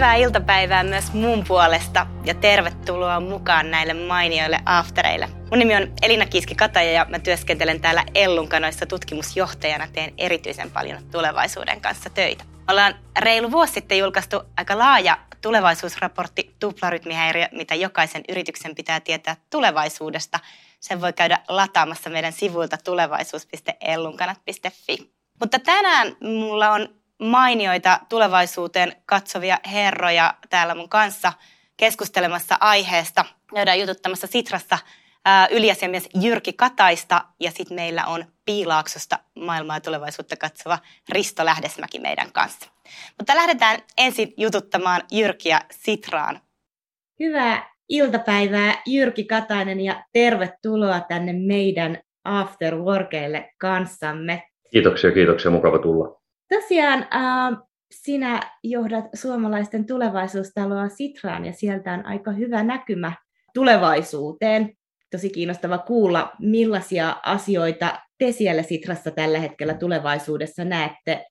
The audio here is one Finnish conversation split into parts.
Hyvää iltapäivää myös mun puolesta ja tervetuloa mukaan näille mainioille aftereille. Mun nimi on Elina Kiiski-Kataja ja mä työskentelen täällä Ellunkanoissa tutkimusjohtajana. Teen erityisen paljon tulevaisuuden kanssa töitä. Ollaan reilu vuosi sitten julkaistu aika laaja tulevaisuusraportti Tuplarytmihäiriö, mitä jokaisen yrityksen pitää tietää tulevaisuudesta. Sen voi käydä lataamassa meidän sivuilta tulevaisuus.ellunkanat.fi. Mutta tänään mulla on mainioita tulevaisuuteen katsovia herroja täällä mun kanssa keskustelemassa aiheesta. Käydään jututtamassa Sitrassa yliasiamies Jyrki Kataista ja sitten meillä on Piilaaksosta maailmaa ja tulevaisuutta katsova Risto Lähdesmäki meidän kanssa. Mutta lähdetään ensin jututtamaan Jyrkiä Sitraan. Hyvää iltapäivää Jyrki Katainen ja tervetuloa tänne meidän After Workeille kanssamme. Kiitoksia, kiitoksia, mukava tulla. Tosiaan äh, sinä johdat suomalaisten tulevaisuustaloa Sitraan ja sieltä on aika hyvä näkymä tulevaisuuteen. Tosi kiinnostava kuulla, millaisia asioita te siellä Sitrassa tällä hetkellä tulevaisuudessa näette.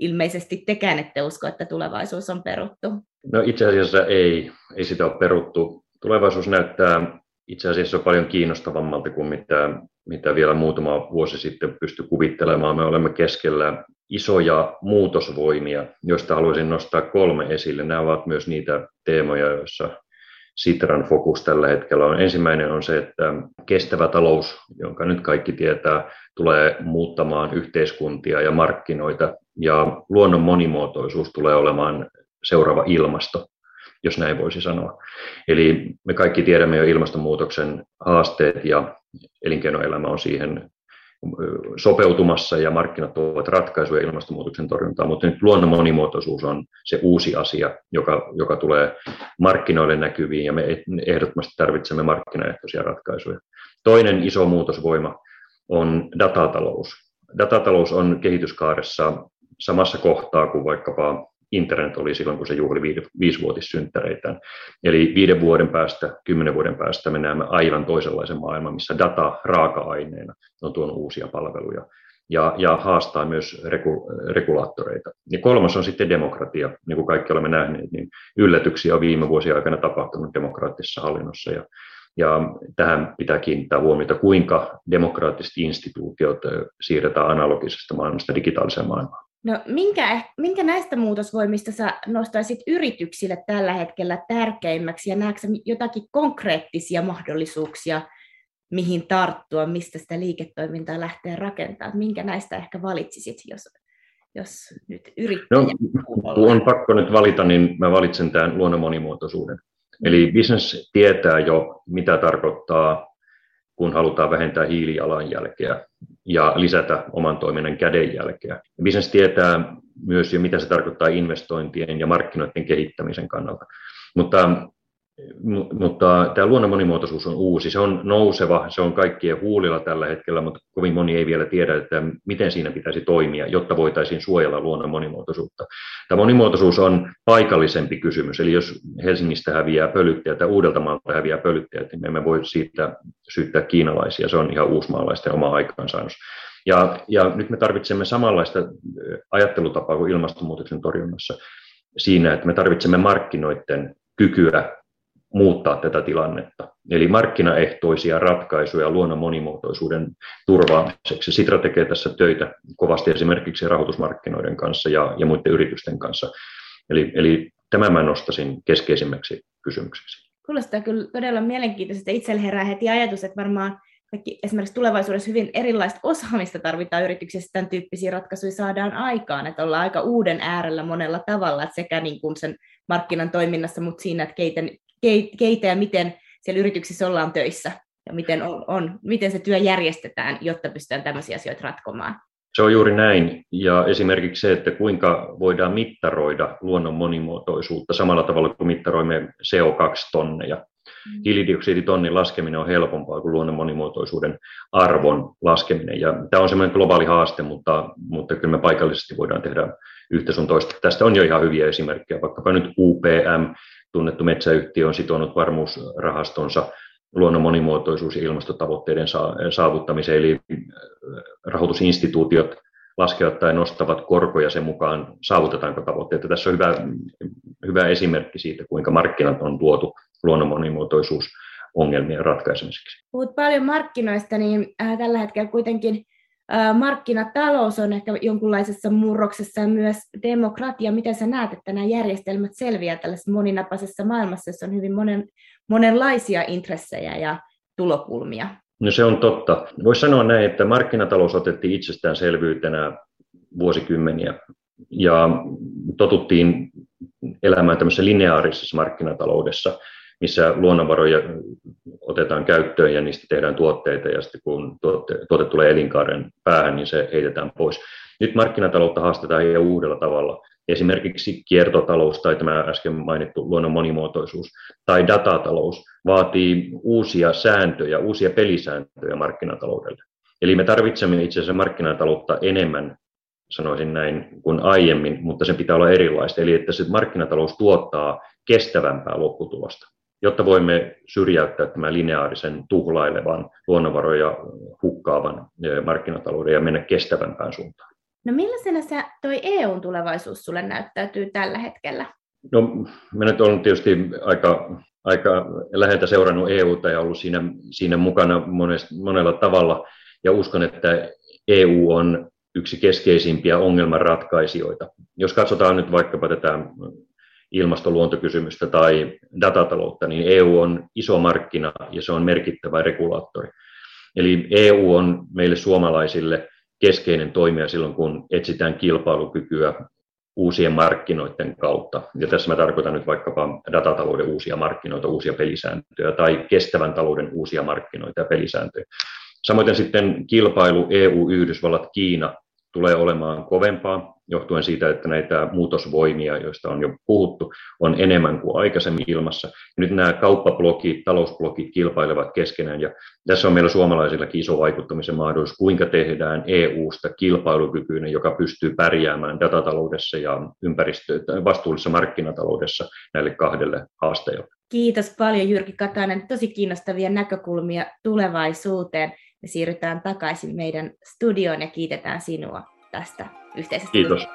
Ilmeisesti tekään ette usko, että tulevaisuus on peruttu. No itse asiassa ei, ei sitä ole peruttu. Tulevaisuus näyttää itse asiassa paljon kiinnostavammalta kuin mitä, mitä vielä muutama vuosi sitten pystyi kuvittelemaan. Me olemme keskellä isoja muutosvoimia, joista haluaisin nostaa kolme esille. Nämä ovat myös niitä teemoja, joissa Sitran fokus tällä hetkellä on. Ensimmäinen on se, että kestävä talous, jonka nyt kaikki tietää, tulee muuttamaan yhteiskuntia ja markkinoita, ja luonnon monimuotoisuus tulee olemaan seuraava ilmasto, jos näin voisi sanoa. Eli me kaikki tiedämme jo ilmastonmuutoksen haasteet, ja elinkeinoelämä on siihen sopeutumassa ja markkinat ovat ratkaisuja ilmastonmuutoksen torjuntaan, mutta nyt luonnon monimuotoisuus on se uusi asia, joka, joka tulee markkinoille näkyviin ja me ehdottomasti tarvitsemme markkinaehtoisia ratkaisuja. Toinen iso muutosvoima on datatalous. Datatalous on kehityskaaressa samassa kohtaa kuin vaikkapa internet oli silloin, kun se juhli viisivuotissynttäreitään. Eli viiden vuoden päästä, kymmenen vuoden päästä me näemme aivan toisenlaisen maailman, missä data raaka-aineena on tuonut uusia palveluja ja, ja haastaa myös reku, regulaattoreita. Ja kolmas on sitten demokratia. Niin kuin kaikki olemme nähneet, niin yllätyksiä on viime vuosien aikana tapahtunut demokraattisessa hallinnossa ja ja tähän pitää kiinnittää huomiota, kuinka demokraattiset instituutiot siirretään analogisesta maailmasta digitaaliseen maailmaan. No, minkä, minkä näistä muutosvoimista sä nostaisit yrityksille tällä hetkellä tärkeimmäksi ja näetkö jotakin konkreettisia mahdollisuuksia, mihin tarttua, mistä sitä liiketoimintaa lähtee rakentamaan? Minkä näistä ehkä valitsisit, jos, jos nyt yrittäjä... No, on pakko nyt valita, niin mä valitsen tämän luonnon monimuotoisuuden. Eli business tietää jo, mitä tarkoittaa, kun halutaan vähentää hiilijalanjälkeä ja lisätä oman toiminnan kädenjälkeä. Business tietää myös jo, mitä se tarkoittaa investointien ja markkinoiden kehittämisen kannalta. Mutta mutta tämä luonnon monimuotoisuus on uusi, se on nouseva, se on kaikkien huulilla tällä hetkellä, mutta kovin moni ei vielä tiedä, että miten siinä pitäisi toimia, jotta voitaisiin suojella luonnon monimuotoisuutta. Tämä monimuotoisuus on paikallisempi kysymys, eli jos Helsingistä häviää pölyttäjät tai Uudeltamaalta häviää pölyttäjät, niin me emme voi siitä syyttää kiinalaisia, se on ihan uusmaalaisten oma aikaansaannos. Ja, ja nyt me tarvitsemme samanlaista ajattelutapaa kuin ilmastonmuutoksen torjunnassa siinä, että me tarvitsemme markkinoiden kykyä muuttaa tätä tilannetta. Eli markkinaehtoisia ratkaisuja luonnon monimuotoisuuden turvaamiseksi. Sitra tekee tässä töitä kovasti esimerkiksi rahoitusmarkkinoiden kanssa ja, ja muiden yritysten kanssa. Eli, eli tämän mä nostasin keskeisimmäksi kysymykseksi. Kuulostaa kyllä todella mielenkiintoista. Itsellä herää heti ajatus, että varmaan kaikki esimerkiksi tulevaisuudessa hyvin erilaista osaamista tarvitaan yrityksissä, tämän tyyppisiä ratkaisuja saadaan aikaan, että ollaan aika uuden äärellä monella tavalla, että sekä niin kuin sen markkinan toiminnassa, mutta siinä, että keitä, keitä ja miten siellä yrityksissä ollaan töissä ja miten, on, on, miten se työ järjestetään, jotta pystytään tämmöisiä asioita ratkomaan. Se on juuri näin. Ja esimerkiksi se, että kuinka voidaan mittaroida luonnon monimuotoisuutta samalla tavalla kuin mittaroimme CO2-tonneja. Mm. Hiilidioksiditonnin laskeminen on helpompaa kuin luonnon monimuotoisuuden arvon laskeminen. Ja tämä on semmoinen globaali haaste, mutta, mutta kyllä me paikallisesti voidaan tehdä yhtä sun toista. Tästä on jo ihan hyviä esimerkkejä, vaikkapa nyt UPM, tunnettu metsäyhtiö on sitonut varmuusrahastonsa luonnon monimuotoisuus- ja ilmastotavoitteiden saavuttamiseen, eli äh, rahoitusinstituutiot laskevat tai nostavat korkoja sen mukaan, saavutetaanko tavoitteita. Tässä on hyvä hyvä esimerkki siitä, kuinka markkinat on tuotu luonnon monimuotoisuus ongelmien ratkaisemiseksi. Puhut paljon markkinoista, niin äh, tällä hetkellä kuitenkin äh, markkinatalous on ehkä jonkunlaisessa murroksessa ja myös demokratia. Miten sä näet, että nämä järjestelmät selviää tällaisessa moninapaisessa maailmassa, jossa on hyvin monen, monenlaisia intressejä ja tulokulmia? No se on totta. Voisi sanoa näin, että markkinatalous otettiin itsestäänselvyytenä vuosikymmeniä ja totuttiin elämään tämmöisessä lineaarisessa markkinataloudessa, missä luonnonvaroja otetaan käyttöön ja niistä tehdään tuotteita ja sitten kun tuote, tuote tulee elinkaaren päähän, niin se heitetään pois. Nyt markkinataloutta haastetaan ihan uudella tavalla. Esimerkiksi kiertotalous tai tämä äsken mainittu luonnon monimuotoisuus tai datatalous vaatii uusia sääntöjä, uusia pelisääntöjä markkinataloudelle. Eli me tarvitsemme itse asiassa markkinataloutta enemmän, sanoisin näin, kuin aiemmin, mutta sen pitää olla erilaista. Eli että se markkinatalous tuottaa kestävämpää lopputulosta, jotta voimme syrjäyttää tämän lineaarisen tuhlailevan, luonnonvaroja hukkaavan markkinatalouden ja mennä kestävämpään suuntaan. No millaisena se toi EUn tulevaisuus sulle näyttäytyy tällä hetkellä? No, mä nyt olen tietysti aika, aika läheltä seurannut EUta ja ollut siinä, siinä mukana monesta, monella tavalla. Ja uskon, että EU on yksi keskeisimpiä ongelmanratkaisijoita. Jos katsotaan nyt vaikkapa tätä ilmastoluontokysymystä tai datataloutta, niin EU on iso markkina ja se on merkittävä regulaattori. Eli EU on meille suomalaisille keskeinen toimija silloin, kun etsitään kilpailukykyä uusien markkinoiden kautta. Ja tässä mä tarkoitan nyt vaikkapa datatalouden uusia markkinoita, uusia pelisääntöjä tai kestävän talouden uusia markkinoita ja pelisääntöjä. Samoin sitten kilpailu EU, Yhdysvallat, Kiina tulee olemaan kovempaa johtuen siitä, että näitä muutosvoimia, joista on jo puhuttu, on enemmän kuin aikaisemmin ilmassa. Nyt nämä kauppablokit, talousblokit kilpailevat keskenään ja tässä on meillä suomalaisillakin iso vaikuttamisen mahdollisuus, kuinka tehdään EU-sta kilpailukykyinen, joka pystyy pärjäämään datataloudessa ja ympäristö, vastuullisessa markkinataloudessa näille kahdelle haasteelle. Kiitos paljon Jyrki Katainen, tosi kiinnostavia näkökulmia tulevaisuuteen. Me siirrytään takaisin meidän studioon ja kiitetään sinua tästä yhteisestä Kiitos.